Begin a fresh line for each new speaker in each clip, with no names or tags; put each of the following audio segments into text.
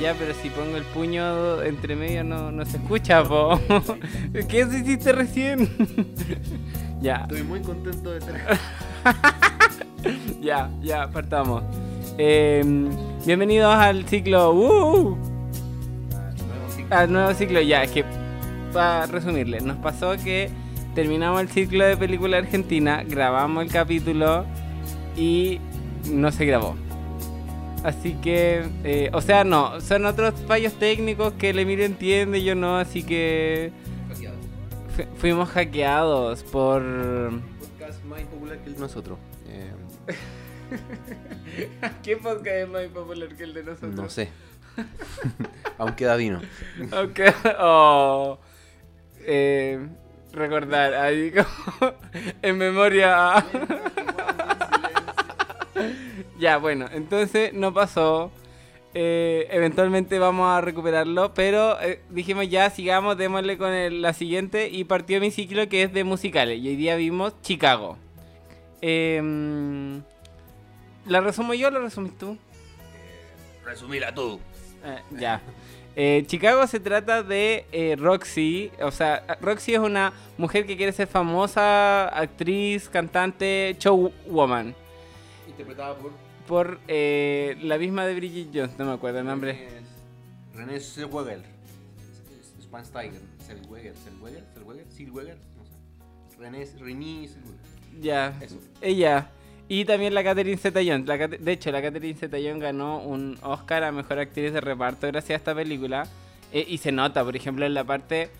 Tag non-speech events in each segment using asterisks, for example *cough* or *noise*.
Ya, pero si pongo el puño entre medio no, no se escucha, po. *laughs* ¿Qué hiciste recién? *laughs* ya,
Estoy muy contento de ser *laughs*
ya, ya, partamos. Eh, bienvenidos al ciclo. ¡Uh! al nuevo ciclo ya, es que para resumirle, nos pasó que terminamos el ciclo de película argentina, grabamos el capítulo y no se grabó. Así que, eh, o sea, no, son otros fallos técnicos que el Emilio entiende yo no, así que fu- fuimos hackeados por...
podcast más popular que el de nosotros. Eh, *laughs*
¿Qué podcast es más popular que el de nosotros?
no sé. *laughs* Aún queda vino.
Ok, oh, eh, recordar ahí como *laughs* en memoria. Ya, bueno, entonces no pasó. Eh, eventualmente vamos a recuperarlo, pero eh, dijimos ya, sigamos, démosle con el- la siguiente y partió mi ciclo que es de musicales. Y hoy día vimos Chicago. Em, ¿La resumo yo o la resumís tú?
Resumila tú.
Eh, ya. Chicago se trata de Roxy. O sea, Roxy es una mujer que quiere ser famosa, actriz, cantante, showwoman.
Interpretada por
Por eh, la misma de Bridget Jones, no me acuerdo el nombre.
René Zellweger. Spansteiger. Zellweger. Zellweger. Zellweger. Zellweger. No sé. René. René Zellweger.
Ya,
Eso.
ella. Y también la Catherine Zeta-Jones. De hecho, la Catherine Zeta-Jones ganó un Oscar a Mejor Actriz de Reparto gracias a esta película. Eh, y se nota, por ejemplo, en la parte...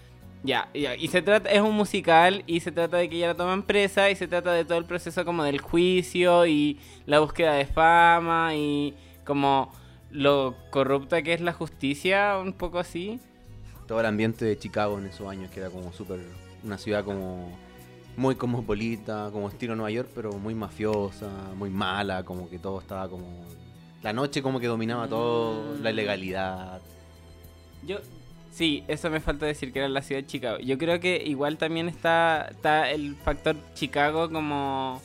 Ya, ya, y se trata, es un musical y se trata de que ella la toma en presa y se trata de todo el proceso como del juicio y la búsqueda de fama y como lo corrupta que es la justicia, un poco así.
Todo el ambiente de Chicago en esos años que era como súper. Una ciudad como. Muy cosmopolita, como estilo Nueva York, pero muy mafiosa, muy mala, como que todo estaba como. La noche como que dominaba todo, la ilegalidad.
Yo, sí, eso me falta decir que era la ciudad de Chicago. Yo creo que igual también está, está el factor Chicago como,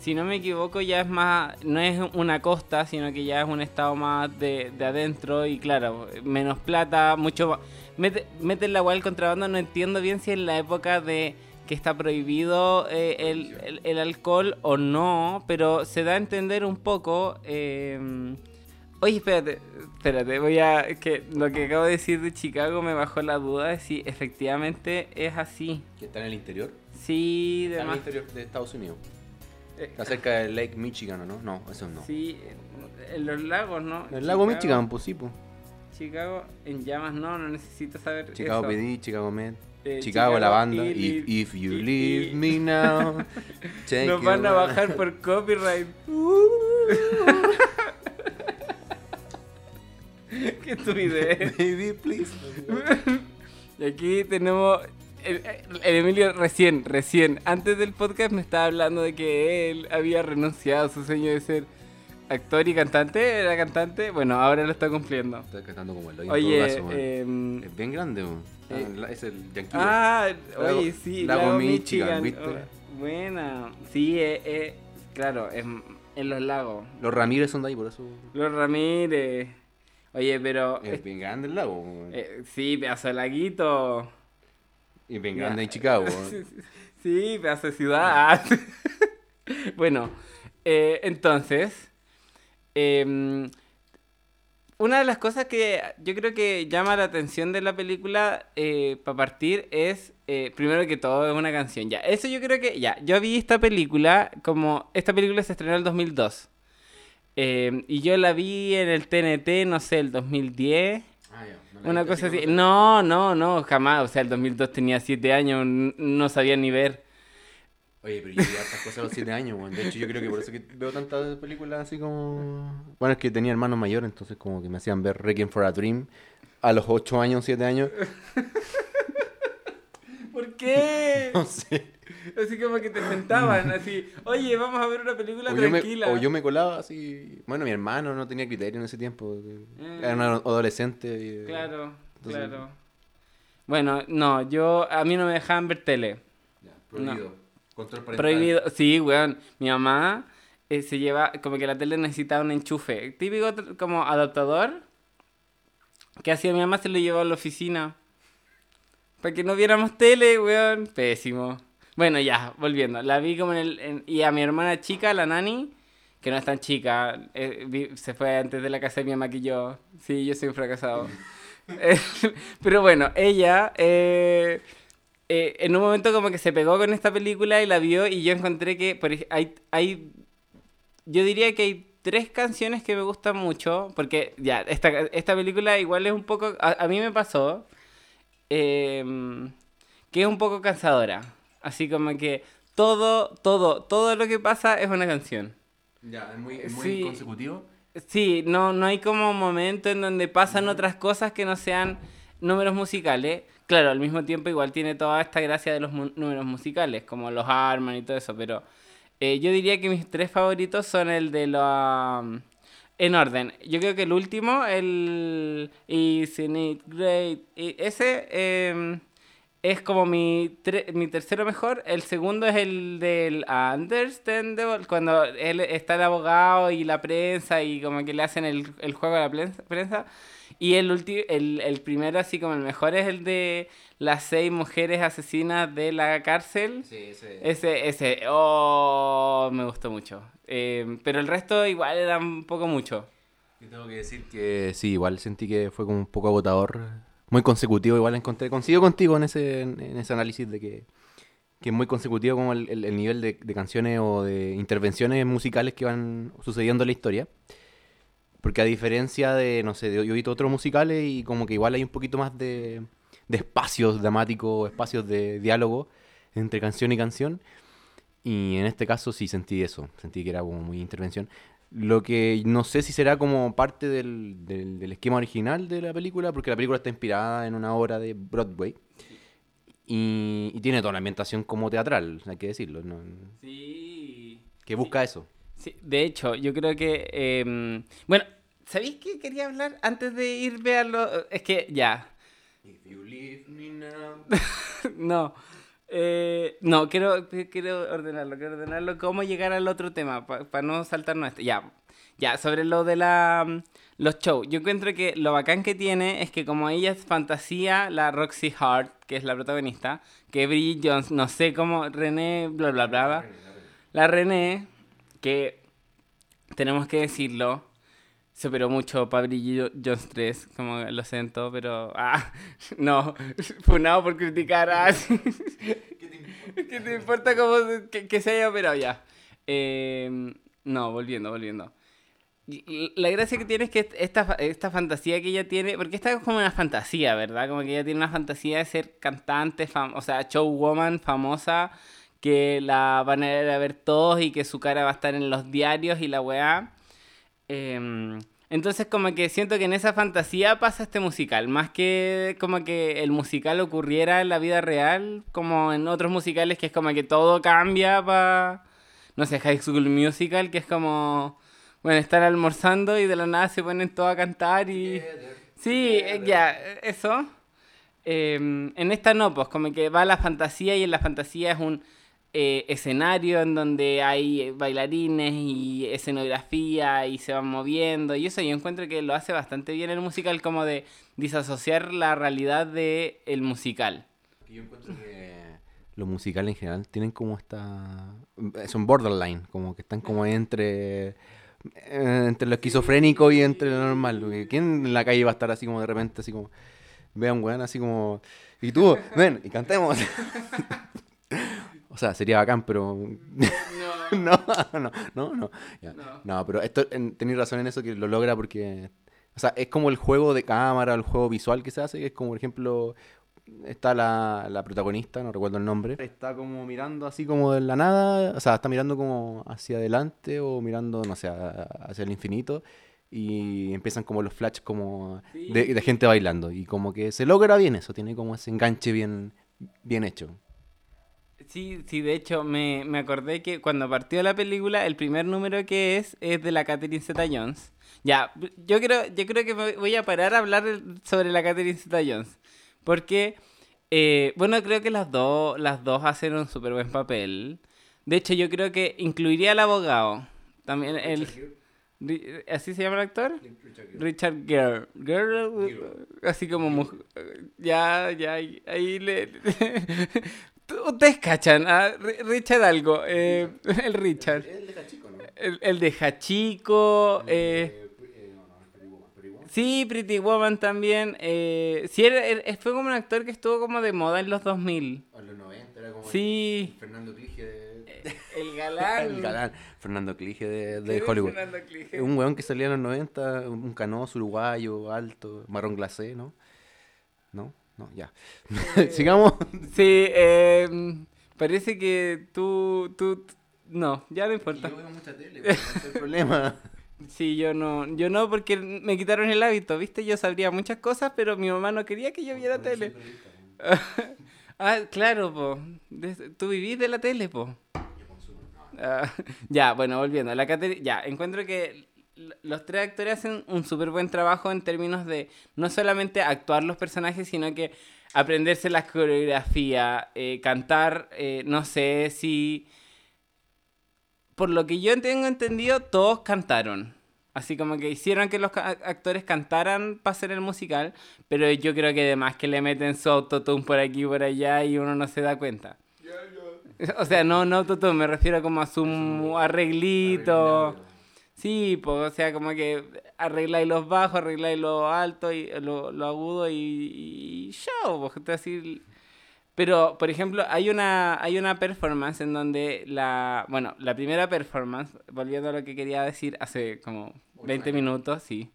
si no me equivoco, ya es más, no es una costa, sino que ya es un estado más de, de adentro y claro, menos plata, mucho meten la el contrabando, no entiendo bien si en la época de que está prohibido eh, el, el- el alcohol o no, pero se da a entender un poco... eh, Oye, espérate, espérate, voy a... que lo que acabo de decir de Chicago me bajó la duda de si efectivamente es así.
Que está en el interior.
Sí,
Está en el interior de Estados Unidos.
eh,
Está cerca del Lake Michigan, ¿o ¿no? No, eso no.
Sí, en los lagos, ¿no?
El lago
Chicago-
Michigan, pues sí, pues.
Chicago en llamas, no, no necesito saber
Chicago
eso.
PD, Chicago Med,
Eh,
Chicago, la banda.
y-
if, you
y-
leave
y-
me *laughs* now,
Nos van a bajar por copyright. *laughs* *laughs* Qué estupidez.
Baby, please. *laughs*
Y aquí tenemos. El, el Emilio recién, recién, antes del podcast me estaba hablando de que él había renunciado a su sueño de ser actor y cantante. Era cantante, bueno, ahora lo está cumpliendo.
Estoy cantando como el hoyo en
Oye,
todo caso,
em,
Es bien grande, man.
eh,
Ah, la- es el Yankee.
ah,
Lago-
oye, sí,
Lago
Lago
Michigan,
Michigan.
¿viste?
oh, buena, sí, eh, eh, claro, es en los lagos.
Los Ramírez son de ahí, por eso.
Los Ramírez. Oye, pero.
Es bien grande el lago.
eh, sí, pedazo de laguito.
y bien grande en Chicago. *laughs*
Sí, pedazo de ciudad. *laughs* bueno, eh, entonces, em, una de las cosas que yo creo que llama la atención de la película, para partir, es, eh, primero que todo, es una canción. Ya, eso yo creo que, ya, yo vi esta película como, esta película se estrenó en el 2002. Em, y yo la vi en el TNT, no sé, el 2010.
Ah, ya. ¿No
Una cosa así. No, no, no, jamás. O sea, el 2002 tenía 7 años, no sabía ni ver.
Oye, pero yo vi hartas cosas a los 7 años, man. De hecho, yo creo que por eso que veo tantas películas así como. Bueno, es que tenía hermanos mayores, entonces como que me hacían ver Requiem for a Dream a los 8 años, 7 años. *laughs*
¿Por qué? *laughs*
No sé.
Así como que te sentaban, así, oye, vamos a ver una película
O yo, me,
tranquila.
o yo me colaba así. Bueno, mi hermano no tenía criterio en ese tiempo.
Mm.
Era un adolescente. y-
Claro,
Entonces-
claro. Bueno, no, yo, a mí no me dejaban ver tele.
Ya, prohibido. Control parental.
Prohibido, sí, weón. Mi mamá eh, se lleva, como que la tele necesitaba un enchufe. Típico como adaptador. ¿Qué hacía mi mamá? Se lo llevaba a la oficina. Para que no viéramos tele, weón. Pésimo. Bueno, ya, volviendo. La vi como en el... y a mi hermana chica, la nani, que no es tan chica, eh, se fue antes de la casa de mi mamá que yo. Sí, yo soy un fracasado. *laughs* Eh, pero bueno, ella... Eh, en un momento como que se pegó con esta película y la vio y yo encontré que hay, hay... Yo diría que hay tres canciones que me gustan mucho, porque ya, esta, esta película igual es un poco... A, mí me pasó que es un poco cansadora. Así como que todo, todo, todo lo que pasa es una canción.
Ya, es muy, muy consecutivo.
Sí, no, no hay como momento en donde pasan otras cosas que no sean números musicales. Claro, al mismo tiempo igual tiene toda esta gracia de los números musicales, como los arman y todo eso, pero eh, yo diría que mis tres favoritos son el de los... Um, en orden, yo creo que el último, el Isn't It Great, ese em, es como mi, mi tercero mejor. El segundo es el del Understandable, cuando él está el abogado y la prensa y como que le hacen el, el juego a la prensa. Y el, el, el primero, así como el mejor, es el de las seis mujeres asesinas de la cárcel.
Sí, ese.
Ese, ese, oh, me gustó mucho. Eh, pero el resto igual era un poco mucho.
Yo tengo que decir que sí, igual sentí que fue como un poco agotador. Muy consecutivo, igual encontré, coincido contigo en ese, en ese análisis de que, que es muy consecutivo como el, el, nivel de, canciones o de intervenciones musicales que van sucediendo en la historia. Porque a diferencia de, no sé, yo he visto otros musicales y como que igual hay un poquito más de, de espacios dramáticos, espacios de diálogo entre canción y canción. Y en este caso sí sentí eso, sentí que era como muy intervención. Lo que no sé si será como parte del, del, esquema original de la película, porque la película está inspirada en una obra de Broadway. Y, tiene toda una ambientación como teatral, hay que decirlo. ¿no?
Sí.
Que busca eso.
Sí, de hecho, yo creo que. Em, bueno, ¿sabéis qué quería hablar antes de ir a lo.? Es que ya.
If you leave me now. *laughs*
no. Eh, no, quiero, quiero ordenarlo, quiero ordenarlo. ¿Cómo llegar al otro tema? Para no saltarnos esto. Ya, ya, sobre lo de la, mm, los shows. Yo encuentro que lo bacán que tiene es que como ella es fantasía, la Roxy Hart, que es la protagonista, que Bridget Jones, no sé cómo, René, bla, bla, bla. La René, que tenemos que decirlo, superó mucho para Bridget Jones 3, como lo siento, pero. Ah, *laughs* no, *laughs* funado por criticar a. *laughs* ¿Qué te importa cómo que, se haya operado ya? Eh, no, volviendo, volviendo. La gracia que tiene es que esta, esta fantasía que ella tiene, porque esta es como una fantasía, ¿verdad? Como que ella tiene una fantasía de ser cantante, o sea, showwoman famosa que la van a a ver todos y que su cara va a estar en los diarios y la weá. Em, entonces como que siento que en esa fantasía pasa este musical, más que como que el musical ocurriera en la vida real, como en otros musicales que es como que todo cambia para, no sé, High School Musical, que es como, bueno, estar almorzando y de la nada se ponen todos a cantar y... Sí, eh, ya, eso. Em, en esta no, pues como que va la fantasía y en la fantasía es un eh, escenario en donde hay bailarines y escenografía y se van moviendo y eso yo encuentro que lo hace bastante bien el musical como de disasociar la realidad de el musical.
Yo encuentro que los musicales en general tienen como esta son borderline, como que están como entre eh, entre lo esquizofrénico y entre lo normal. ¿Quién en la calle va a estar así como de repente así como vean weón así como y tú, ven y cantemos? *laughs* O sea, sería bacán, pero. No, *laughs* no, no, no. No, pero esto, tenéis razón en eso que lo logra porque. O sea, es como el juego de cámara, el juego visual que se hace, que es como, por ejemplo, está la, la, protagonista, no recuerdo el nombre, está como mirando así como de la nada, o sea, está mirando como hacia adelante o mirando, no sé, hacia el infinito y empiezan como los flashes como de, de, gente bailando y como que se logra bien eso, tiene como ese enganche bien, bien hecho.
Sí, sí, de hecho me, me, acordé que cuando partió la película, el primer número que es es de la Catherine Zeta Jones. Ya, yo creo, yo creo que me voy a parar a hablar sobre la Catherine Zeta Jones. Porque, eh, bueno, creo que las dos, las dos hacen un súper buen papel. De hecho, yo creo que incluiría al abogado. También el... ¿Así se llama el actor? Richard Gere. Gere, así como mujer. Ya, ya, ahí, ahí le. *laughs* Ustedes cachan, ah, Ri- Richard algo. eh, *laughs* el Richard.
El de Hachico, ¿no?
El, el de Hachiko. Eh, sí, Pretty Woman también. Eh, sí, era- era- fue como un actor que estuvo como de moda en los 2000.
En los 90 era como
Sí.
Fernando Clige de...
El *laughs* galán.
el galán. Fernando Clige de,
¿Quién
de
es
Hollywood.
Clige?
Un weón que salía en los 90, un canoso uruguayo, alto, marrón glacé, ¿no? ¿No? No, ya. *laughs* Sigamos.
Sí, eh, parece que tú, tú, no, ya no importa.
veo mucha tele, no es el problema. *laughs*
Sí, yo no, yo no porque me quitaron el hábito, ¿viste? Yo sabría muchas cosas, pero mi mamá no quería que yo viera tele. *laughs* Ah, claro, po. Tú vivís de la tele, po. Ah, ya, bueno, volviendo. La Catherine- ya, encuentro que los tres actores hacen un súper buen trabajo en términos de no solamente actuar los personajes, sino que aprenderse la coreografía, eh, cantar, eh, no sé si... Por lo que yo tengo entendido, todos cantaron. Así como que hicieron que los actores cantaran para hacer el musical, pero yo creo que además que le meten su autotune por aquí y por allá y uno no se da cuenta. O sea, no, no autotune, me refiero como a su arreglito. Sí, pues, o sea, como que arregláis los bajos, arregláis lo alto y lo, lo agudo y, y show, pues, así. Pero, por ejemplo, hay una, hay una performance en donde la, bueno, la primera performance, volviendo a lo que quería decir hace como 20 minutos, sí.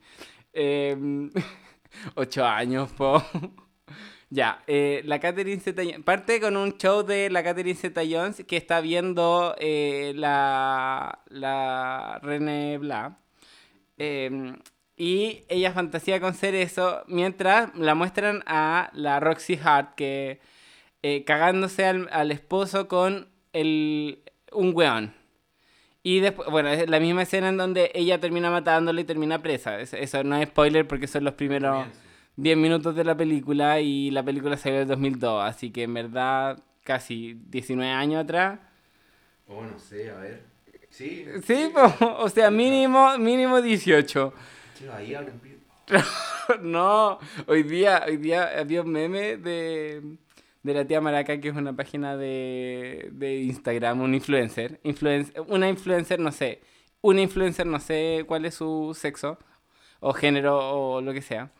Eh, *laughs* ocho años, po. Ya, eh, la Catherine Zeta parte con un show de la Catherine Zeta Jones que está viendo eh, la, la René Bla. Eh, y ella fantasía con ser eso mientras la muestran a la Roxy Hart que eh, cagándose al, al esposo con el, un weón. Y después, bueno, es la misma escena en donde ella termina matándole y termina presa. Es- Eso no es spoiler porque son los primeros 10 minutos de la película y la película salió en 2002. Así que en verdad, casi 19 años atrás.
Oh, no sé, a ver. Sí.
Sí, po, o sea, mínimo, mínimo 18.
Che, ahí abren pi-
No, hoy día, hoy día había un meme de, de la tía Maraca, que es una página de, de Instagram, un influencer, influen- una influencer, no sé, una influencer, no sé cuál es su sexo o género o lo que sea,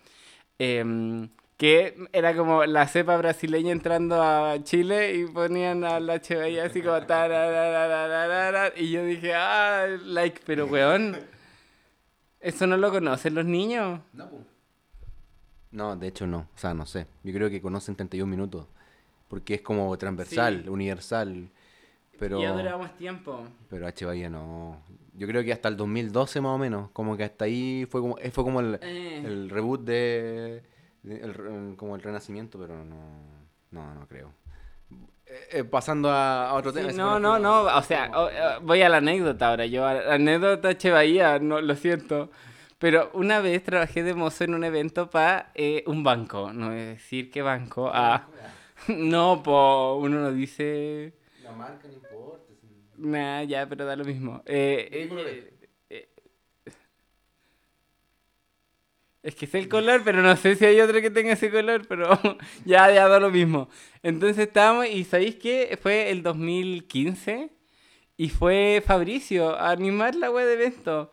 em, que era como la cepa brasileña entrando a Chile y ponían a la así como y yo dije, ah, like, pero weón, ¿eso no lo conocen los niños?
No. No, de hecho no. O sea, no sé. Yo creo que conocen 31 minutos. Porque es como transversal,
Sí.
universal. Pero,
Ya duraba más tiempo.
pero H. Bahía no. Yo creo que hasta el 2012 más o menos. Como que hasta ahí fue como, eh, fue como el,
Eh.
el reboot de. de- el re- como el renacimiento, pero no. No, no creo. Eh, eh, pasando a, a otro
Sí,
tema.
no, no, no, o sea, o- voy a la anécdota ahora. Yo, anécdota Che Bahía, no, lo siento. Pero una vez trabajé de mozo en un evento para un banco. No voy a decir qué banco. Ah, *laughs* no, po, uno no dice.
La marca si-
Nah, ya, pero da lo mismo. Eh,
¿Qué color
eh, eh, es que sé el color, pero no sé si hay otro que tenga ese color, pero *laughs* ya, ya da lo mismo. Entonces estábamos, y ¿sabéis qué? Fue el 2015 y fue Fabricio a animar la web de evento.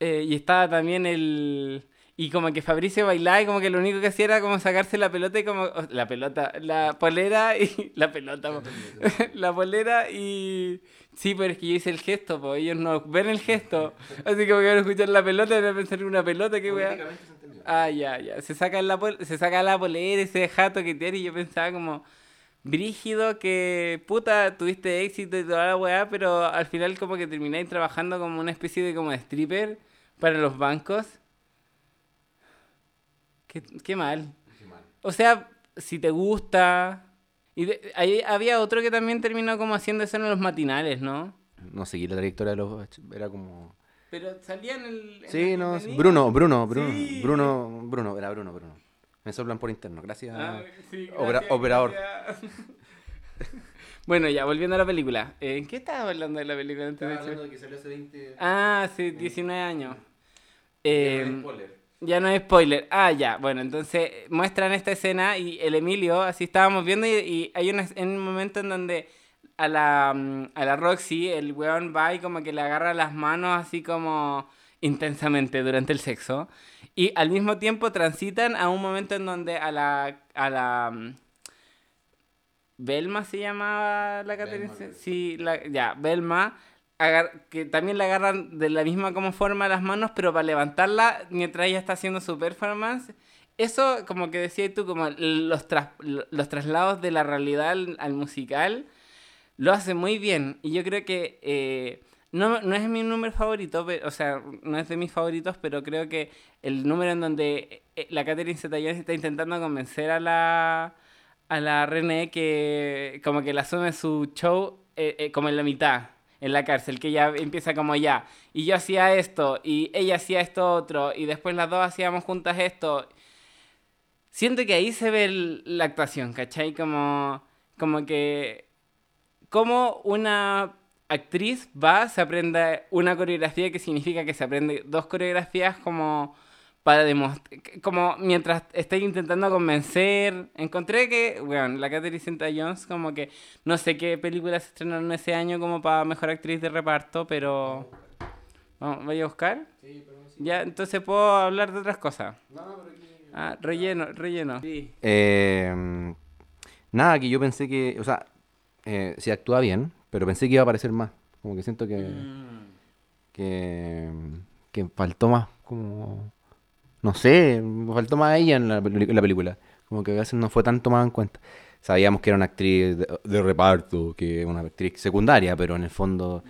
Eh, y estaba también el... Y como que Fabricio bailaba y como que lo único que hacía era como sacarse la pelota y como... o- La pelota, la polera y... *laughs* La pelota, *laughs* la polera y... Sí, pero es que yo hice el gesto, pues ellos no ven el gesto. *laughs* Así como que van a escuchar la pelota y van a pensar en una pelota, qué weá. Ah, ya, ya. Se saca la, pol- se saca la polera, ese jato que tiene y yo pensaba como... Brígido que, puta, tuviste éxito y toda la weá, pero al final como que termináis trabajando como una especie de como de stripper para los bancos. Qué, qué mal.
Qué mal.
O sea, si te gusta... Y de- ahí había otro que también terminó como haciendo eso en los matinales, ¿no?
No seguí la trayectoria de los. Era como.
Pero salía en el... en
Sí,
la
no,
bienvenida.
Bruno, Bruno, Bruno,
Sí.
Bruno, Bruno, era Bruno, Bruno. Me soplan por interno, gracias.
Ah, sí,
Opera- operador.
gracias. *laughs* Bueno, ya, volviendo a la película. Eh, ¿En qué estaba hablando de la película antes de
hablando de que salió hace 20...
Ah, sí, 19 años. Eh,
spoiler.
Ya no es spoiler. Ah, ya. Bueno, entonces muestran esta escena y el Emilio, así estábamos viendo y, y hay una, en un momento en donde a la, mm, a la Roxy el weón va y como que le agarra las manos así como intensamente durante el sexo. Y al mismo tiempo transitan a un momento en donde a la... A la mm, Belma se llamaba la Caterina.
creo.
Sí, la, ya, Belma. Que también le agarran de la misma como forma las manos, pero para levantarla mientras ella está haciendo su performance. Eso, como que decías tú, como los, tras- los traslados de la realidad al, al musical, lo hace muy bien. Y yo creo que eh, no, no es mi número favorito, pe- o sea, no es de mis favoritos, pero creo que el número en donde eh, la Catherine Zeta-Jones está intentando convencer a la, a la René que como que la asume su show eh, eh, como en la mitad, en la cárcel, que ya empieza como ya. Y yo hacía esto, y ella hacía esto otro, y después las dos hacíamos juntas esto. Siento que ahí se ve la actuación, ¿cachai? Como, como que... Como una actriz va, se aprende una coreografía que significa que se aprende dos coreografías como para demostrar, como mientras estáis intentando convencer, encontré que, bueno, la Catherine Zeta-Jones como que no sé qué películas se estrenaron ese año como para mejor actriz de reparto, pero vamos, voy a buscar.
Sí, pero sí.
Ya, entonces puedo hablar de otras cosas.
No, no, pero aquí...
Ah, relleno, relleno. Sí.
Eh, nada, que yo pensé que, o sea, eh, sí actúa bien, pero pensé que iba a aparecer más. Como que siento que,
Mm.
que, que faltó más, como, no sé, faltó más ella en la, peli- en la película. Como que a veces no fue tan tomada en cuenta. Sabíamos que era una actriz de, de reparto, que una actriz secundaria, pero en el fondo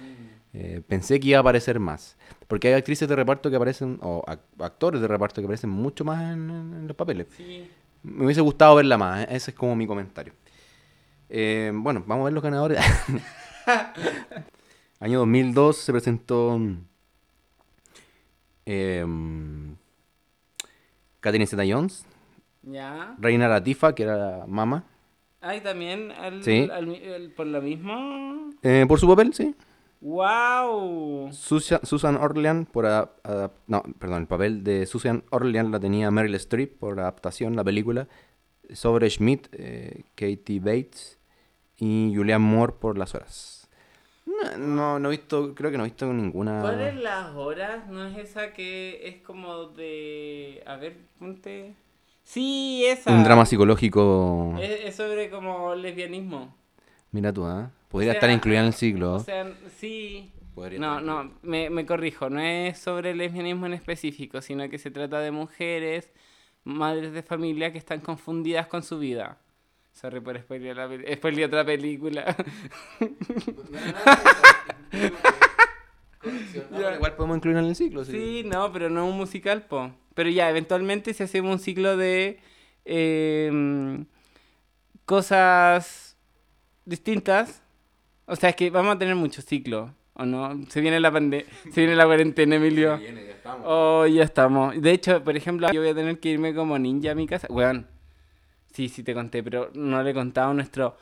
eh, pensé que iba a aparecer más. Porque hay actrices de reparto que aparecen, o ac- actores de reparto que aparecen mucho más en- en- en los papeles.
Sí.
Me hubiese gustado verla más, ¿eh? ese es como mi comentario. Eh, bueno, vamos a ver los ganadores. *laughs* Año 2002 se presentó eh, Catherine Zeta-Jones,
Ya.
Reina Latifa, que era la mamá,
Ay, también al,
Sí.
por lo mismo.
eh, por su papel, sí.
¡Wow!
Susa- Susan Orlean, por adap- no, perdón, el papel de Susan Orlean la tenía Meryl Streep por adaptación, la película, sobre Schmidt, eh, Katie Bates y Julianne Moore por las horas. No, no, no he visto, creo que no he visto ninguna.
¿Cuál es las horas? ¿No es esa que es como de... A ver, ponte... Sí, esa.
Un drama psicológico.
Es, es sobre como lesbianismo.
Mira tú, ¿ah? Podría
O sea,
estar incluida en el siglo.
O sea, sí...
Podría
No,
estar
no, me, me corrijo, no es sobre lesbianismo en específico, sino que se trata de mujeres, madres de familia que están confundidas con su vida. Sorry por spoilear, la spoileé otra película.
Igual podemos incluirla en el ciclo, sí.
Sí, no, pero no un musical, po. Pero ya, eventualmente si hacemos un ciclo de em, cosas distintas, o sea, es que vamos a tener muchos ciclos, ¿o no? Se viene la pande se viene la cuarentena, Emilio.
Viene, ya estamos.
Oh, ya estamos. De hecho, por ejemplo, yo voy a tener que irme como ninja a mi casa. Weón, sí, sí te conté, pero no le he contado a nuestro,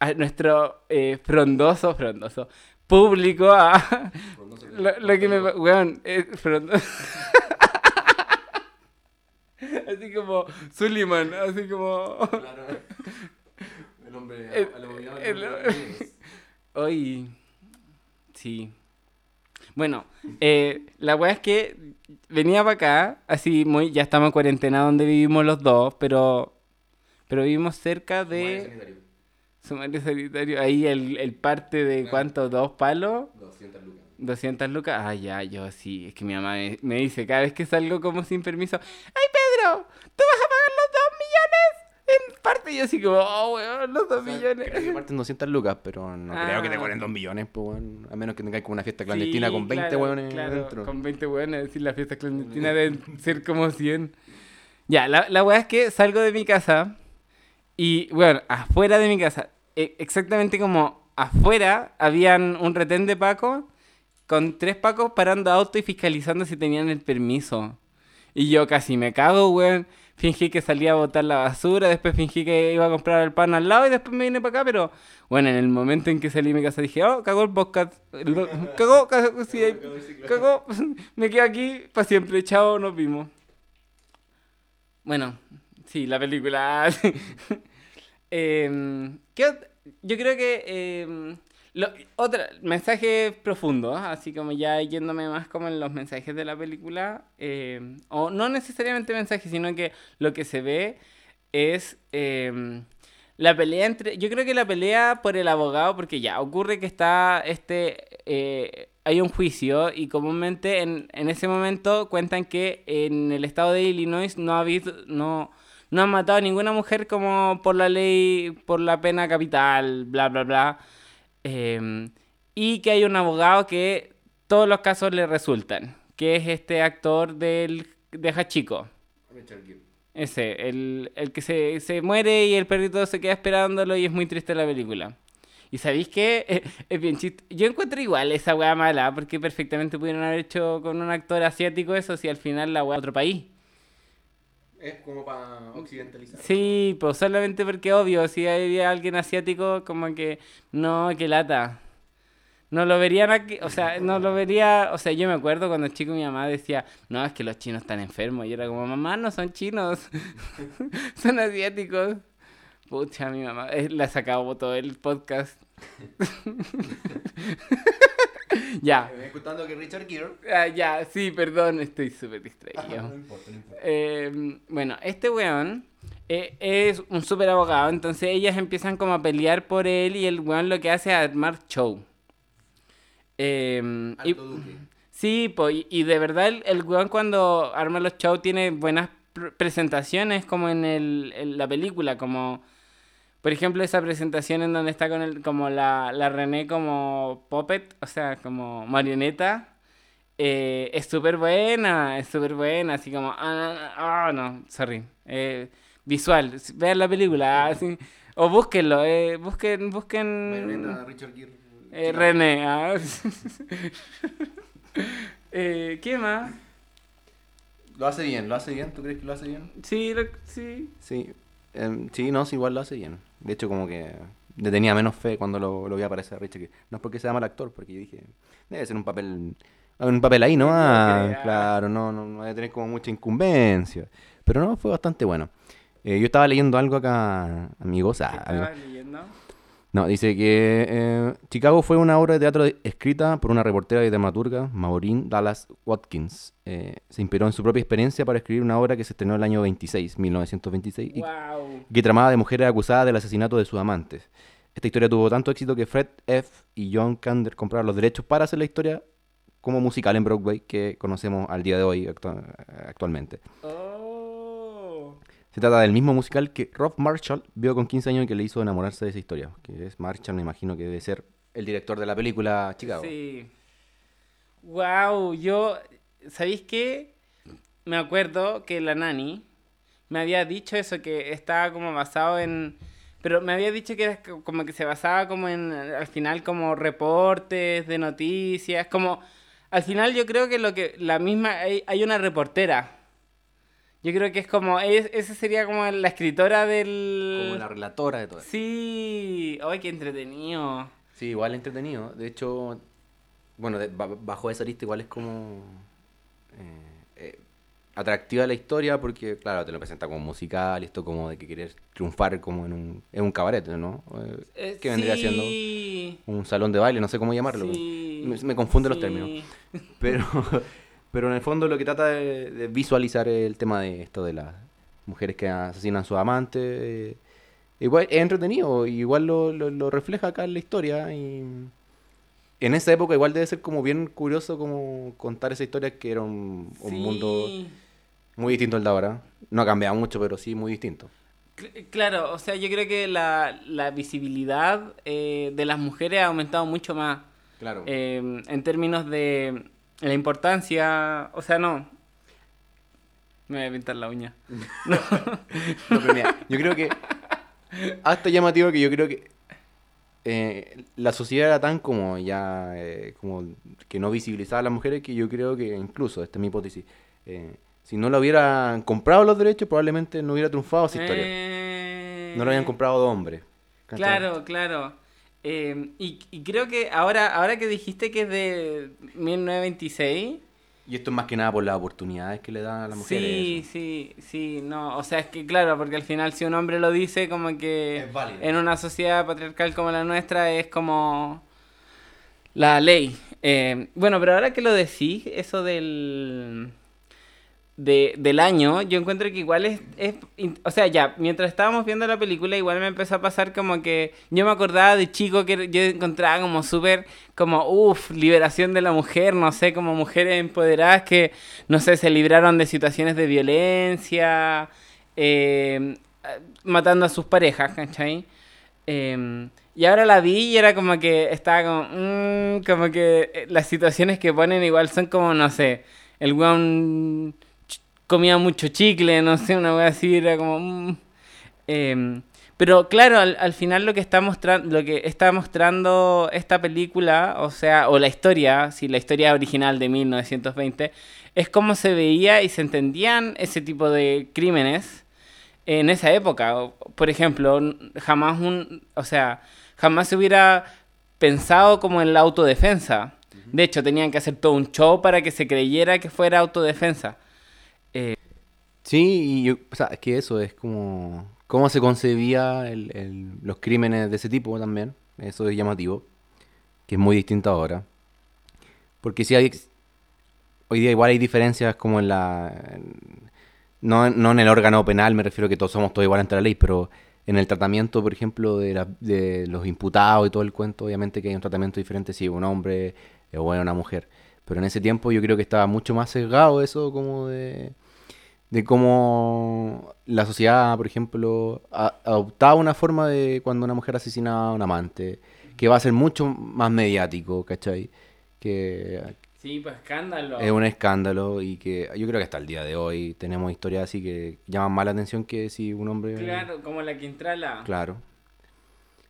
a nuestro eh, frondoso, frondoso público a *laughs* lo, lo que me... Weón, eh, frondoso. *laughs* así como Suliman, así como...
Claro. El hombre
El- el-
el hombre
Hoy. Sí. Bueno, eh, la weá es que venía para acá, así muy. Ya estamos en cuarentena donde vivimos los dos, pero. Pero vivimos cerca
Sumario
de.
sanitario,
Sumario sanitario. Ahí el, el parte de
Claro.
cuánto, dos palos,
200 lucas.
200 lucas. Ah, ya, yo sí. Es que mi mamá me, me dice cada vez que salgo como sin permiso: ¡Ay, Pedro! ¡Tú vas a pagar los dos millones! En parte, yo así como, oh, weón, los dos
O sea,
millones.
creo que parten 200 lucas, pero no creo que te
Ah.
cobren 2 millones, pues, weón. A menos que tengáis como una fiesta clandestina
Sí,
con 20
claro,
weones
claro,
dentro.
Con 20 weones, es decir, la fiesta clandestina deben ser como 100. Ya, la, la weá es que salgo de mi casa y, bueno, afuera de mi casa, e- exactamente como afuera, habían un retén de Paco con tres Pacos parando auto y fiscalizando si tenían el permiso. Y yo casi me cago, weón. fingí que salía a botar la basura, después fingí que iba a comprar el pan al lado y después me vine para acá, pero bueno, en el momento en que salí de mi casa dije, oh, cagó el podcast, *laughs* cagó, cagó, sí, cagó, *laughs* me quedo aquí para siempre, chao, nos vimos. Bueno, sí, la película. *laughs* Em, yo creo que... Eh, lo, otra, mensaje profundo, así como ya yéndome más como en los mensajes de la película, eh, o no necesariamente mensajes, sino que lo que se ve es em, la pelea entre, yo creo que la pelea por el abogado, porque ya ocurre que está este, eh, hay un juicio y comúnmente en, en, ese momento cuentan que en el estado de Illinois no ha habido, no, no han matado a ninguna mujer como por la ley, por la pena capital, bla, bla, bla. Em, y que hay un abogado que todos los casos le resultan, que es este actor del, de Hachiko. Ese, el, el que se, se, muere y el perrito se queda esperándolo y es muy triste la película. Y sabéis que *laughs* es, bien chiste. Yo encuentro igual esa weá mala, porque perfectamente pudieron haber hecho con un actor asiático eso si al final la weá otro país.
Es como para occidentalizar.
Sí, pues solamente porque obvio, si había alguien asiático, como que no, que lata. No lo verían aquí, o sea, no lo vería, o sea, yo me acuerdo cuando chico mi mamá decía, no, es que los chinos están enfermos. Y era como, mamá, no son chinos, *laughs* son asiáticos. Pucha, mi mamá, eh, la sacado todo el podcast. *laughs* *laughs* ya.
Me escuchando que Richard Gere.
Ah, ya, sí, perdón, estoy súper distraído. *laughs* no importa, no importa. Eh, bueno, este weón eh, es un súper abogado, entonces ellas empiezan como a pelear por él y el weón lo que hace es armar show. Eh, y, sí, pues, y de verdad el, el weón cuando arma los shows tiene buenas presentaciones como en, el, en la película, como por ejemplo, esa presentación en donde está con el, como la, la René como puppet, o sea, como marioneta, eh, es súper buena, es súper buena, así como, ah, ah no, sorry, eh, visual, vean la película, así, o búsquenlo, eh, busquen, busquen...
Marioneta, Richard Gere.
Eh, René, ah. *laughs* eh, ¿qué más?
Lo hace bien, lo hace bien, ¿tú crees que lo hace bien?
Sí, sí.
Sí, em, sí, no, igual lo hace bien. De hecho, como que le tenía menos fe cuando lo, lo vi aparecer a Richard. No es porque sea mal actor, porque yo dije, debe ser un papel un papel ahí no ah, claro, no, no, no debe tener como mucha incumbencia. Pero no, fue bastante bueno. Eh, yo estaba leyendo algo acá, amigos. Ah, leyendo? No, dice que eh, Chicago fue una obra de teatro escrita por una reportera y dramaturga, Maureen Dallas Watkins. Eh, se inspiró en su propia experiencia para escribir una obra que se estrenó en el año 26, 1926, y que tramaba de mujeres acusadas del asesinato de sus amantes. Esta historia tuvo tanto éxito que Fred F. y John Kander compraron los derechos para hacer la historia como musical en Broadway que conocemos al día de hoy actualmente. Oh. Se trata del mismo musical que Rob Marshall vio con 15 años y que le hizo enamorarse de esa historia. Que es Marshall, me imagino que debe ser el director de la película Chicago.
Sí. Wow, yo, ¿sabéis qué? Me acuerdo que la nani me había dicho eso, que estaba como basado en... Pero me había dicho que como que se basaba como en, al final, como reportes de noticias, como... Al final yo creo que lo que la misma hay una reportera yo creo que es como, es, esa sería como la escritora del...
Como la relatora de todo.
Sí, ay, qué entretenido.
Sí, igual entretenido. De hecho, bueno, bajo esa lista igual es como eh, eh, atractiva la historia porque, claro, te lo presenta como musical esto como de que quieres triunfar como en un, en un cabaret, ¿no? Eh, que vendría siendo un salón de baile, no sé cómo llamarlo. Me, me confunden los términos. *laughs* Pero... Pero en el fondo lo que trata de, visualizar el tema de esto de las mujeres que asesinan a sus amantes. Eh, igual es entretenido, igual lo, lo, refleja acá en la historia. Y en esa época igual debe ser como bien curioso como contar esa historia que era un, mundo muy distinto al de ahora. No ha cambiado mucho, pero sí muy distinto.
Claro, o sea, yo creo que la, la visibilidad eh, de las mujeres ha aumentado mucho más.
Claro.
Eh, en términos de la importancia, o sea, no. Me voy a pintar la uña. *laughs*
no. pero mira, yo creo que hasta llamativo que yo creo que eh, la sociedad era tan como ya eh, como que no visibilizaba a las mujeres que yo creo que incluso, esta es mi hipótesis, eh, Si no lo hubieran comprado los derechos, probablemente no hubiera triunfado esa historia. No lo habían comprado dos hombres. ¿cachai?
Claro, claro. Eh, y, y creo que ahora, ahora que dijiste que es de 1926.
Y esto es más que nada por las oportunidades que le dan a las mujeres.
Sí, sí, sí, no, o sea, es que claro, porque al final si un hombre lo dice, como que
Es válido.
en una sociedad patriarcal como la nuestra es como la ley. Eh, bueno, pero ahora que lo decís, eso del de, del año, yo encuentro que igual es, es o sea, ya, mientras estábamos viendo la película, igual me empezó a pasar como que yo me acordaba de chico que yo encontraba como súper, como, uff, liberación de la mujer, no sé, como mujeres empoderadas que, no sé, se libraron de situaciones de violencia, eh, matando a sus parejas, ¿cachai? Eh, y ahora la vi y era como que estaba como, mm, como que eh, las situaciones que ponen igual son como, no sé, el weón comía mucho chicle, no sé, una wea así, era como... mm. Em, pero claro, al, al final lo que está mostrando, lo que está mostrando esta película, o sea, o la historia, si la historia original de 1920, es cómo se veía y se entendían ese tipo de crímenes en esa época. Por ejemplo, jamás un, o sea, jamás se hubiera pensado como en la autodefensa. De hecho, tenían que hacer todo un show para que se creyera que fuera autodefensa.
Sí, y yo, o sea, es que eso es como cómo se concebía el- el- los crímenes de ese tipo también. Eso es llamativo, que es muy distinto ahora. Porque sí hay, hoy día igual hay diferencias como en la, no, no en el órgano penal, me refiero que todos somos todos igual ante la ley, pero en el tratamiento, por ejemplo, de, la- de los imputados y todo el cuento, obviamente que hay un tratamiento diferente si un hombre o una mujer. Pero en ese tiempo yo creo que estaba mucho más sesgado eso como de de cómo la sociedad, por ejemplo, a- adoptaba una forma de cuando una mujer asesinaba a un amante, que va a ser mucho más mediático, ¿cachai? Que
Sí, pues escándalo.
es un escándalo y que yo creo que hasta el día de hoy tenemos historias así que llaman más la atención que si un hombre...
Claro, como la Quintrala.
Claro.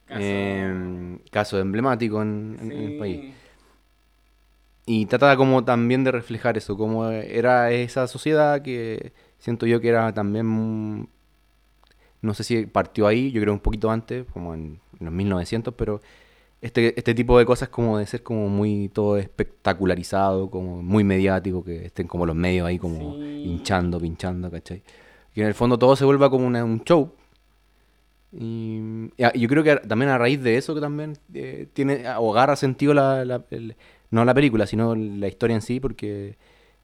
Caso-
Em, caso emblemático en, en- en el país. Y trata como también de reflejar eso, como era esa sociedad que siento yo que era también, no sé si partió ahí, yo creo un poquito antes, como en, en los 1900, pero este, este tipo de cosas como de ser como muy todo espectacularizado, como muy mediático, que estén como los medios ahí como
Sí.
hinchando, pinchando, ¿cachai? Que en el fondo todo se vuelva como una- un show. Y, y yo creo que también a raíz de eso que también eh, tiene o agarra sentido la, la- el- no la película, sino la historia en sí, porque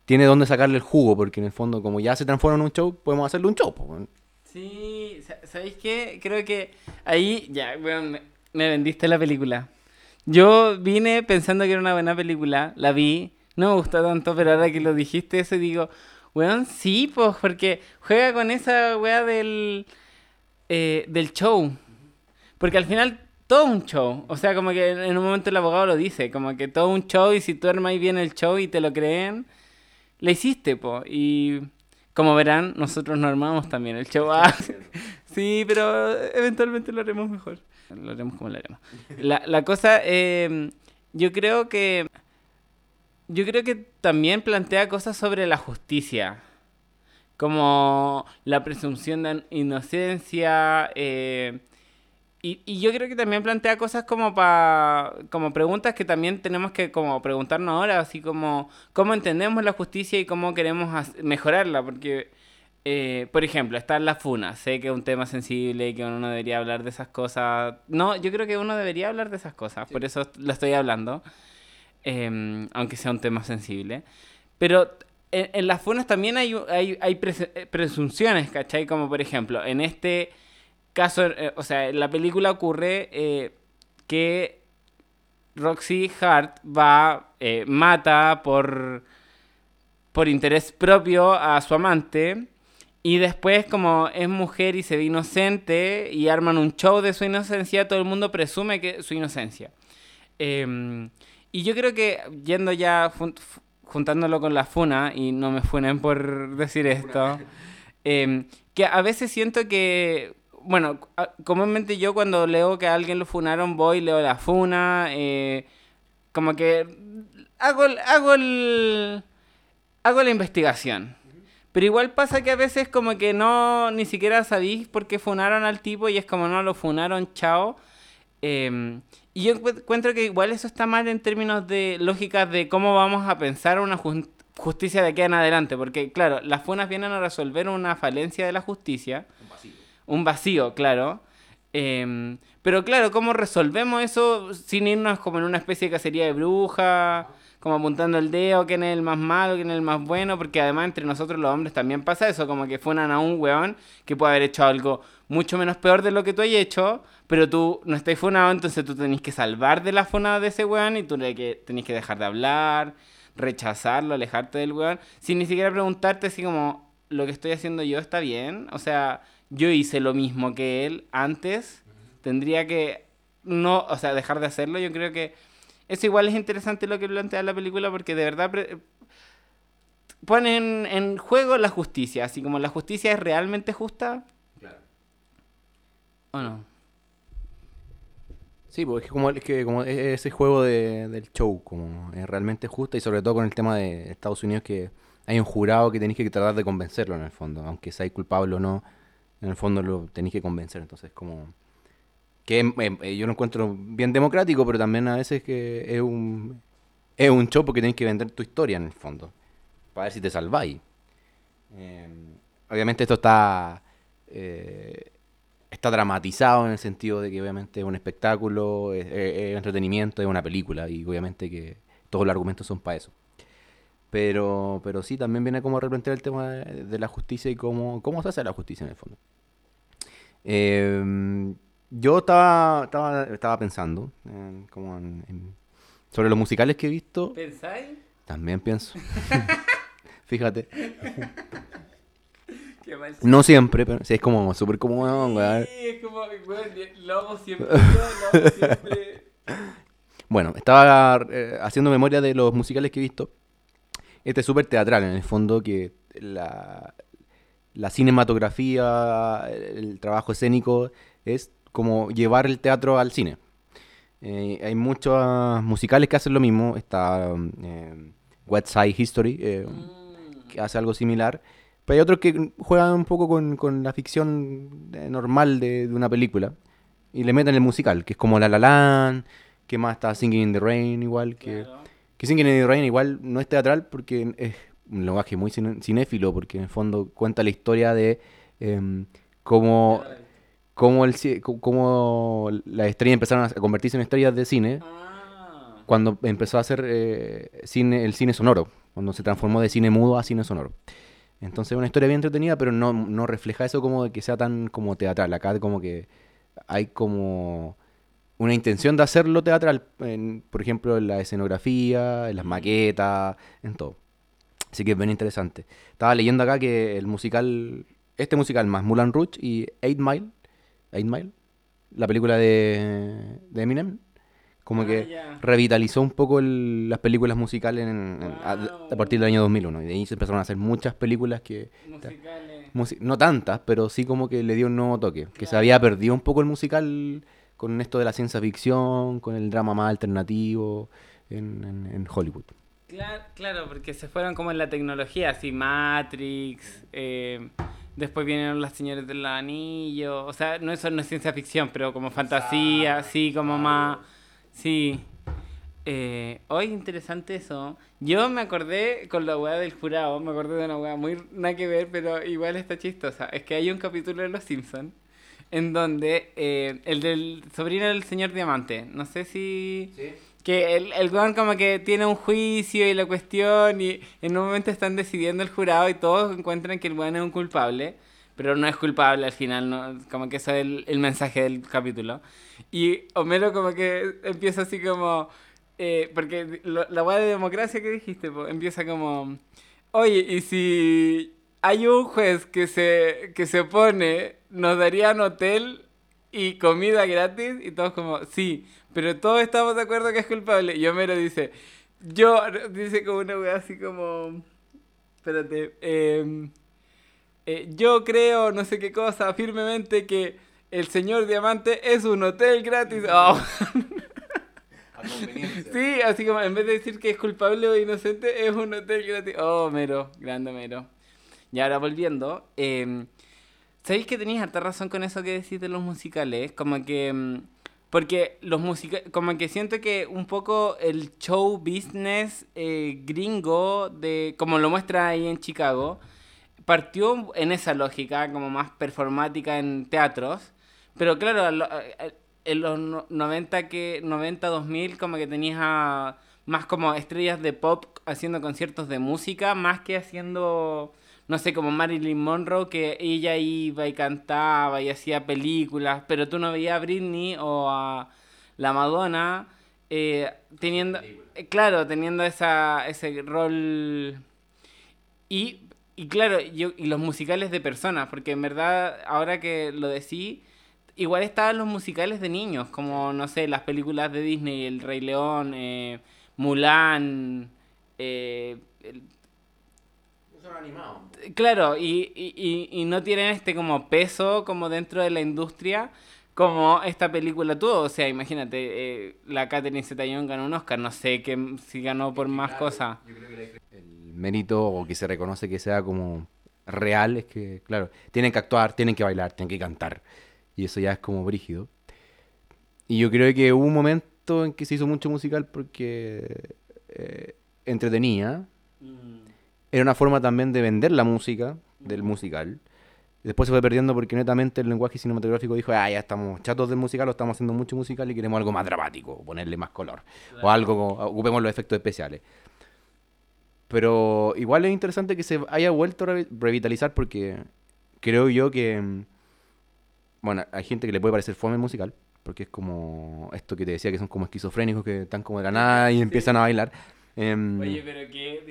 tiene donde sacarle el jugo, porque en el fondo como ya se transforma en un show, podemos hacerle un show. po.
Sí, sa- ¿sabéis qué? Creo que ahí ya, me, me vendiste la película. Yo vine pensando que era una buena película, la vi, no me gustó tanto, pero ahora que lo dijiste eso digo, weón, sí, pues, porque juega con esa weá del, eh, del show. Porque al final todo un show. O sea, como que en un momento el abogado lo dice, como que todo un show y si tú armas bien el show y te lo creen, le hiciste, po. Y como verán, nosotros no armamos también el show. Ah, *laughs* sí, pero eventualmente lo haremos mejor. Lo haremos como lo haremos. La, la cosa, eh, yo creo que... Yo creo que también plantea cosas sobre la justicia. Como la presunción de inocencia. eh, y, y yo creo que también plantea cosas como pa, como preguntas que también tenemos que como preguntarnos ahora, así como cómo entendemos la justicia y cómo queremos mejorarla, porque, eh, por ejemplo, está la FUNA, sé que es un tema sensible y que uno no debería hablar de esas cosas. No, yo creo que uno debería hablar de esas cosas, por eso lo estoy hablando, em, aunque sea un tema sensible. Pero en, en las funas también hay, hay, hay eh, presunciones, ¿cachai? Como por ejemplo, en este caso, eh, o sea, en la película ocurre eh, que Roxy Hart va, eh, mata por, por interés propio a su amante. Y después, como es mujer y se ve inocente y arman un show de su inocencia, todo el mundo presume que su inocencia. Em, y yo creo que yendo ya juntándolo con la funa, y no me funen por decir esto, em, que a veces siento que, bueno, comúnmente yo cuando leo que a alguien lo funaron voy, leo la funa, eh, como que hago, hago, hago la investigación. Pero igual pasa que a veces como que no, ni siquiera sabéis por qué funaron al tipo y es como no lo funaron, chao. Em, y yo encuentro que igual eso está mal en términos de lógicas de cómo vamos a pensar una justicia de aquí en adelante. Porque claro, las funas vienen a resolver una falencia de la justicia. Un vacío. Claro. Em, pero claro, ¿cómo resolvemos eso sin irnos como en una especie de cacería de bruja? Como apuntando el dedo, quién es el más malo, quién es el más bueno, porque además entre nosotros los hombres también pasa eso, como que funan a un weón que puede haber hecho algo mucho menos peor de lo que tú hayas hecho, pero tú no estás funado, entonces tú tenés que salvar de la funada de ese weón y tú tenés que dejar de hablar, rechazarlo, alejarte del weón, sin ni siquiera preguntarte así como, ¿lo que estoy haciendo yo está bien? O sea, yo hice lo mismo que él antes, tendría que no, o sea, dejar de hacerlo. Yo creo que eso igual es interesante lo que plantea la película porque de verdad ponen en juego la justicia, así como la justicia es realmente justa. Claro. ¿O no?
Sí, porque es como, es que como ese juego de, del show, como es realmente justa y sobre todo con el tema de Estados Unidos que hay un jurado que tenéis que tratar de convencerlo en el fondo, aunque sea culpable o no en el fondo lo tenéis que convencer. Entonces, como. Que eh, yo lo encuentro bien democrático, pero también a veces que es un. Es un show porque tenéis que vender tu historia en el fondo. Para ver si te salváis. Eh, obviamente esto está. Eh, está dramatizado en el sentido de que obviamente es un espectáculo, es, entretenimiento, es una película. Y obviamente que todos los argumentos son para eso. Pero, pero sí, también viene como a replantear el tema de, la justicia y cómo, cómo se hace la justicia en el fondo. Em, yo estaba, estaba, estaba pensando como sobre los musicales que he visto.
¿Pensáis?
También pienso. *laughs* Fíjate. no siempre, pero sí, es como súper cómodo,
Sí, es como, lo hago siempre, lo hago siempre. *laughs*
Bueno, estaba eh, haciendo memoria de los musicales que he visto. Este es súper teatral, en el fondo, que la, la cinematografía, el trabajo escénico, es como llevar el teatro al cine. Eh, hay muchos musicales que hacen lo mismo. Está eh, West Side History, eh, mm. que hace algo similar. Pero hay otros que juegan un poco con, la ficción normal de, una película. Y le meten el musical, que es como La La Land, que más está Singing in the Rain, igual. Que, que Singing in the Rain igual no es teatral porque es un lenguaje muy cinéfilo, porque en el fondo cuenta la historia de em, cómo, cómo, el, cómo las estrellas empezaron a convertirse en estrellas de cine ah. cuando empezó a hacer eh, cine, el cine sonoro, cuando se transformó de cine mudo a cine sonoro. Entonces es una historia bien entretenida, pero no, no refleja eso como de que sea tan como teatral. Acá como que hay como una intención de hacerlo teatral, por ejemplo, en la escenografía, en las maquetas, en todo. Así que es bien interesante. Estaba leyendo acá que el musical, este musical más Mulan Rouge y Eight Mile, Eight Mile, la película de, de Eminem, como ah, que revitalizó un poco las películas musicales a, partir del año 2001. Y de ahí se empezaron a hacer muchas películas que... Musicales. no tantas, pero sí como que le dio un nuevo toque. Que se había perdido un poco el musical con esto de la ciencia ficción, con el drama más alternativo en Hollywood.
Claro, porque se fueron como en la tecnología, así Matrix, eh, después vienen las señores del anillo, o sea, no eso no es ciencia ficción, pero como fantasía, así como más, sí. Eh, hoy interesante eso. Yo me acordé con la weá del jurado, me acordé de una weá muy nada que ver, pero igual está chistosa. Es que hay un capítulo de Los Simpsons en donde eh, el del sobrino del señor Diamante, no sé si... ¿Sí? que el, el weón como que tiene un juicio y la cuestión y en un momento están decidiendo el jurado y todos encuentran que el weón es un culpable, pero no es culpable al final, ¿no? como que ese es el, mensaje del capítulo. Y Homero como que empieza así como... Eh, porque la weá de democracia que dijiste, empieza como... Oye, y si hay un juez que se, que se opone, ¿nos darían hotel y comida gratis? Y todos como, sí, pero todos estamos de acuerdo que es culpable. Y Homero dice, yo, dice como una weá así como, espérate, em, eh, yo creo, no sé qué cosa, firmemente que el señor Diamante es un hotel gratis. *laughs* Oh. *laughs* sí, así como en vez de decir que es culpable o inocente, es un hotel gratis. Oh, Homero, grande Homero. Y ahora volviendo, eh, ¿sabéis que tenías harta razón con eso que decís de los musicales? Como que... mm, Porque los musicales, como que siento que un poco el show business eh, gringo, de como lo muestra ahí en Chicago, partió en esa lógica, como más performática en teatros. Pero claro, en los no- 90, que, 90, 2000, como que tenías más como estrellas de pop haciendo conciertos de música, más que haciendo, no sé, como Marilyn Monroe, que ella iba y cantaba y hacía películas, pero tú no veías a Britney o a la Madonna eh, teniendo, eh, claro, teniendo esa, ese rol. Y, y claro, yo, y los musicales de personas, porque en verdad, ahora que lo decí, igual estaban los musicales de niños, como, no sé, las películas de Disney, El Rey León, eh, Mulan, eh, el-
Son animados.
claro, y, y, y- no tienen este como peso como dentro de la industria como esta película tuvo. O sea, imagínate, eh, la Catherine Zeta-Jones ganó un Oscar, no sé que, si ganó por más cosas.
El mérito o que se reconoce que sea como real es que, claro, tienen que actuar, tienen que bailar, tienen que cantar. Y eso ya es como brígido. Y yo creo que hubo un momento en que se hizo mucho musical porque eh, entretenía. Era una forma también de vender la música del musical. Después se fue perdiendo porque netamente el lenguaje cinematográfico dijo, ah, ya estamos chatos del musical, o estamos haciendo mucho musical y queremos algo más dramático, ponerle más color. O algo, como- ocupemos los efectos especiales. Pero igual es interesante que se haya vuelto a re- revitalizar porque creo yo que... Bueno, hay gente que le puede parecer fome el musical, porque es como esto que te decía que son como esquizofrénicos que están como de la nada y empiezan a bailar. Em,
Oye, pero que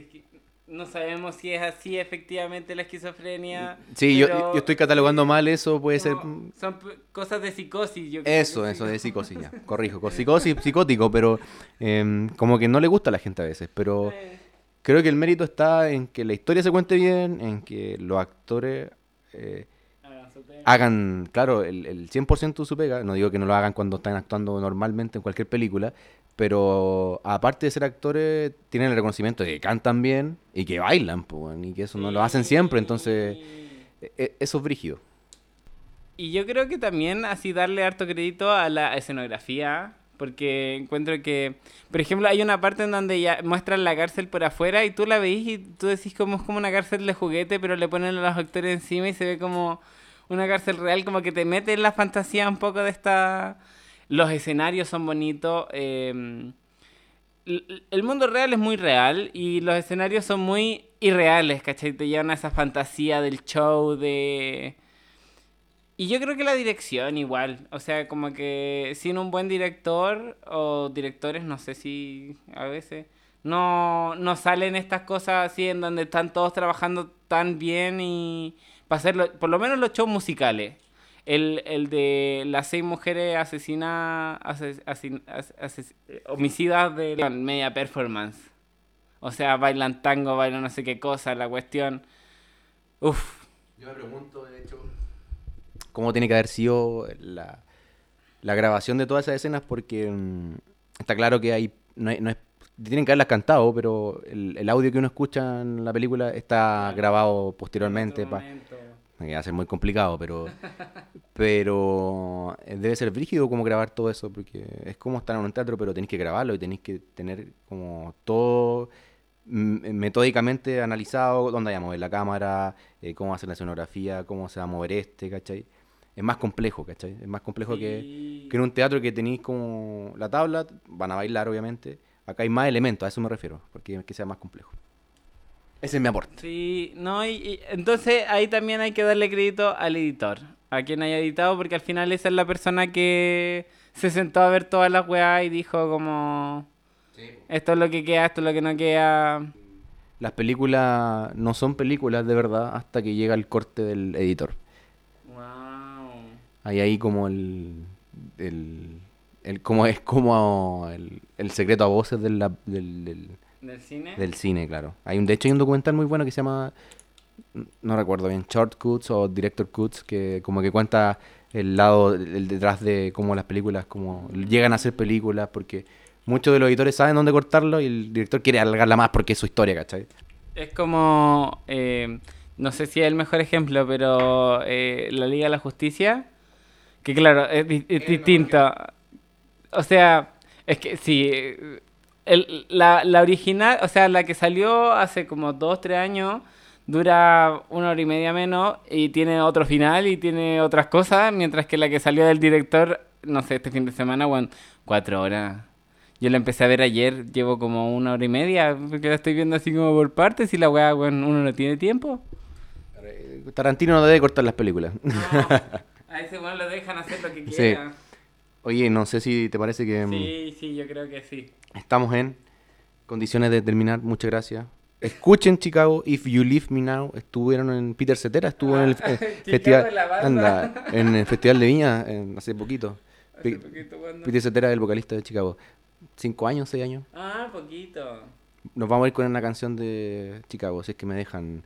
no sabemos si es así efectivamente la esquizofrenia.
sí, yo, yo estoy catalogando mal eso, puede ser...
Son cosas de psicosis. Yo creo
Eso, eso de psicosis, ya. *laughs* Corrijo, psicosis, psicótico, pero em, como que no le gusta a la gente a veces. Pero
Eh,
creo que el mérito está en que la historia se cuente bien, en que los actores eh,
hagan,
claro, el, el 100% de su pega. No digo que no lo hagan cuando están actuando normalmente en cualquier película, pero aparte de ser actores, tienen el reconocimiento de que cantan bien y que bailan, pues, y que eso no lo hacen siempre, entonces e- e- eso es brígido.
Y yo creo que también así darle harto crédito a la escenografía, porque encuentro que, por ejemplo, hay una parte en donde ya muestran la cárcel por afuera y tú la veis y tú decís como es como una cárcel de juguete, pero le ponen a los actores encima y se ve como una cárcel real, como que te mete en la fantasía un poco de esta... Los escenarios son bonitos. l- el mundo real es muy real y los escenarios son muy irreales, ¿cachai? Te llevan a esa fantasía del show, de... Y yo creo que la dirección igual, o sea, como que sin un buen director o directores, no sé si a veces, no, no salen estas cosas así en donde están todos trabajando tan bien y para hacerlo, por lo menos los shows musicales. El, el de las seis mujeres asesinas, ases- asin- as- ases- homicidas de la media performance. O sea, bailan tango, bailan no sé qué cosa, la cuestión. Uf,
Yo me pregunto, de hecho, cómo tiene que haber sido la, la grabación de todas esas escenas, porque mm, está claro que hay, no, hay- no es, tienen que haberlas cantado, pero el, el audio que uno escucha en la película está grabado posteriormente,
en
va a ser muy complicado, pero *laughs* pero eh, debe ser brígido como grabar todo eso, porque es como estar en un teatro, pero tenéis que grabarlo y tenéis que tener como todo mm, metódicamente analizado, dónde vaya a mover la cámara, eh, cómo va a hacer la escenografía, cómo se va a mover este, ¿cachai? Es más complejo, ¿cachai? Es más complejo que en un teatro que tenéis como la tabla, van a bailar obviamente, acá hay más elementos, a eso me refiero, porque es que sea más complejo. Ese es mi aporte.
Sí, no, y, y entonces ahí también hay que darle crédito al editor, a quien haya editado, porque al final esa es la persona que se sentó a ver todas las weas y dijo como, esto es lo que queda, esto es lo que no queda.
Las películas no son películas de verdad hasta que llega el corte del editor.
Wow.
Hay ahí como el. el, el como es como el, el secreto a voces del, la- del, del,
¿Del cine?
del cine, claro. Hay un, de hecho hay un documental muy bueno que se llama. No recuerdo bien, Short Cuts o Director Cuts, que como que cuenta el lado, el detrás de cómo las películas, como llegan a ser películas, porque muchos de los editores saben dónde cortarlo y el director quiere alargarla más porque es su historia, ¿cachai?
Es como... eh, no sé si es el mejor ejemplo, pero eh, la Liga de la Justicia, que claro, es, di- es distinto. O sea, es que sí, eh, el- la, la original, o sea, la que salió hace como dos, tres años, dura una hora y media menos y tiene otro final y tiene otras cosas, mientras que la que salió del director, no sé, este fin de semana, bueno, cuatro horas. Yo la empecé a ver ayer, llevo como una hora y media, porque la estoy viendo así como por partes y la weá, bueno, uno no tiene tiempo.
Tarantino no debe cortar las películas.
a ese bueno lo dejan hacer lo que
Sí. Oye, no sé si te parece que mm,
Sí, sí, yo creo que sí.
estamos en condiciones de terminar. Muchas gracias. Escuchen Chicago, If You Leave Me Now. Estuvieron en Peter Cetera, estuvo en el
Ah, *laughs*
eh, festival,
la banda.
anda, en el festival de Viña en- hace poquito.
Hace
Pi-
poquito cuando-
Peter Cetera es el vocalista de Chicago. Cinco años, seis años.
Ah, poquito.
Nos vamos a ir con una canción de Chicago, si es que me dejan.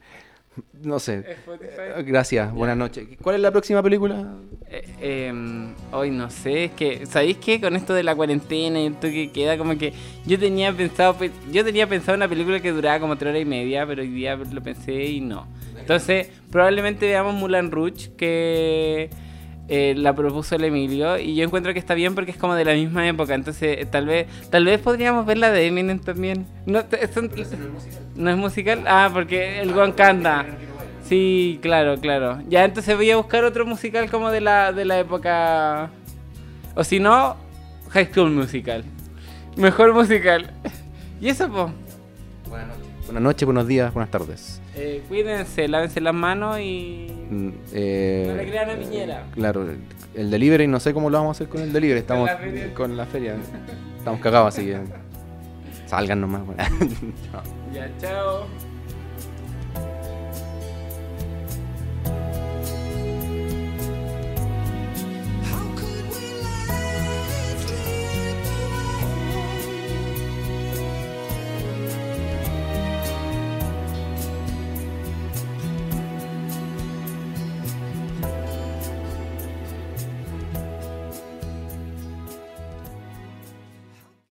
*laughs* No sé.
Spotify.
Gracias, buenas noches. ¿Cuál es la próxima película?
Eh, em, hoy no sé, es que, ¿sabéis qué? Con esto de la cuarentena y esto que queda, como que yo tenía pensado, pe- yo tenía pensado una película que duraba como tres horas y media, pero hoy día lo pensé y no. Entonces, probablemente veamos Mulan Rouge, que eh, la propuso el Emilio, y yo encuentro que está bien porque es como de la misma época, entonces eh, tal vez, tal vez podríamos ver la de Eminem también. No, te- son- ¿No es musical? Ah, porque el Juan canta. Sí, claro, claro. Ya, entonces voy a buscar otro musical como de la, de la época... O si no, High School Musical. Mejor musical. *laughs* Y eso, pues.
Buenas noches, buenos días, buenas tardes.
Eh, cuídense, lávense las manos y...
Mm, eh,
No le crean a Piñera.
Claro, el- el delivery, no sé cómo lo vamos a hacer con el delivery. Estamos
la feria.
con la feria. Estamos cagados, así que salgan nomás. Chao. *laughs*
Ya, chao.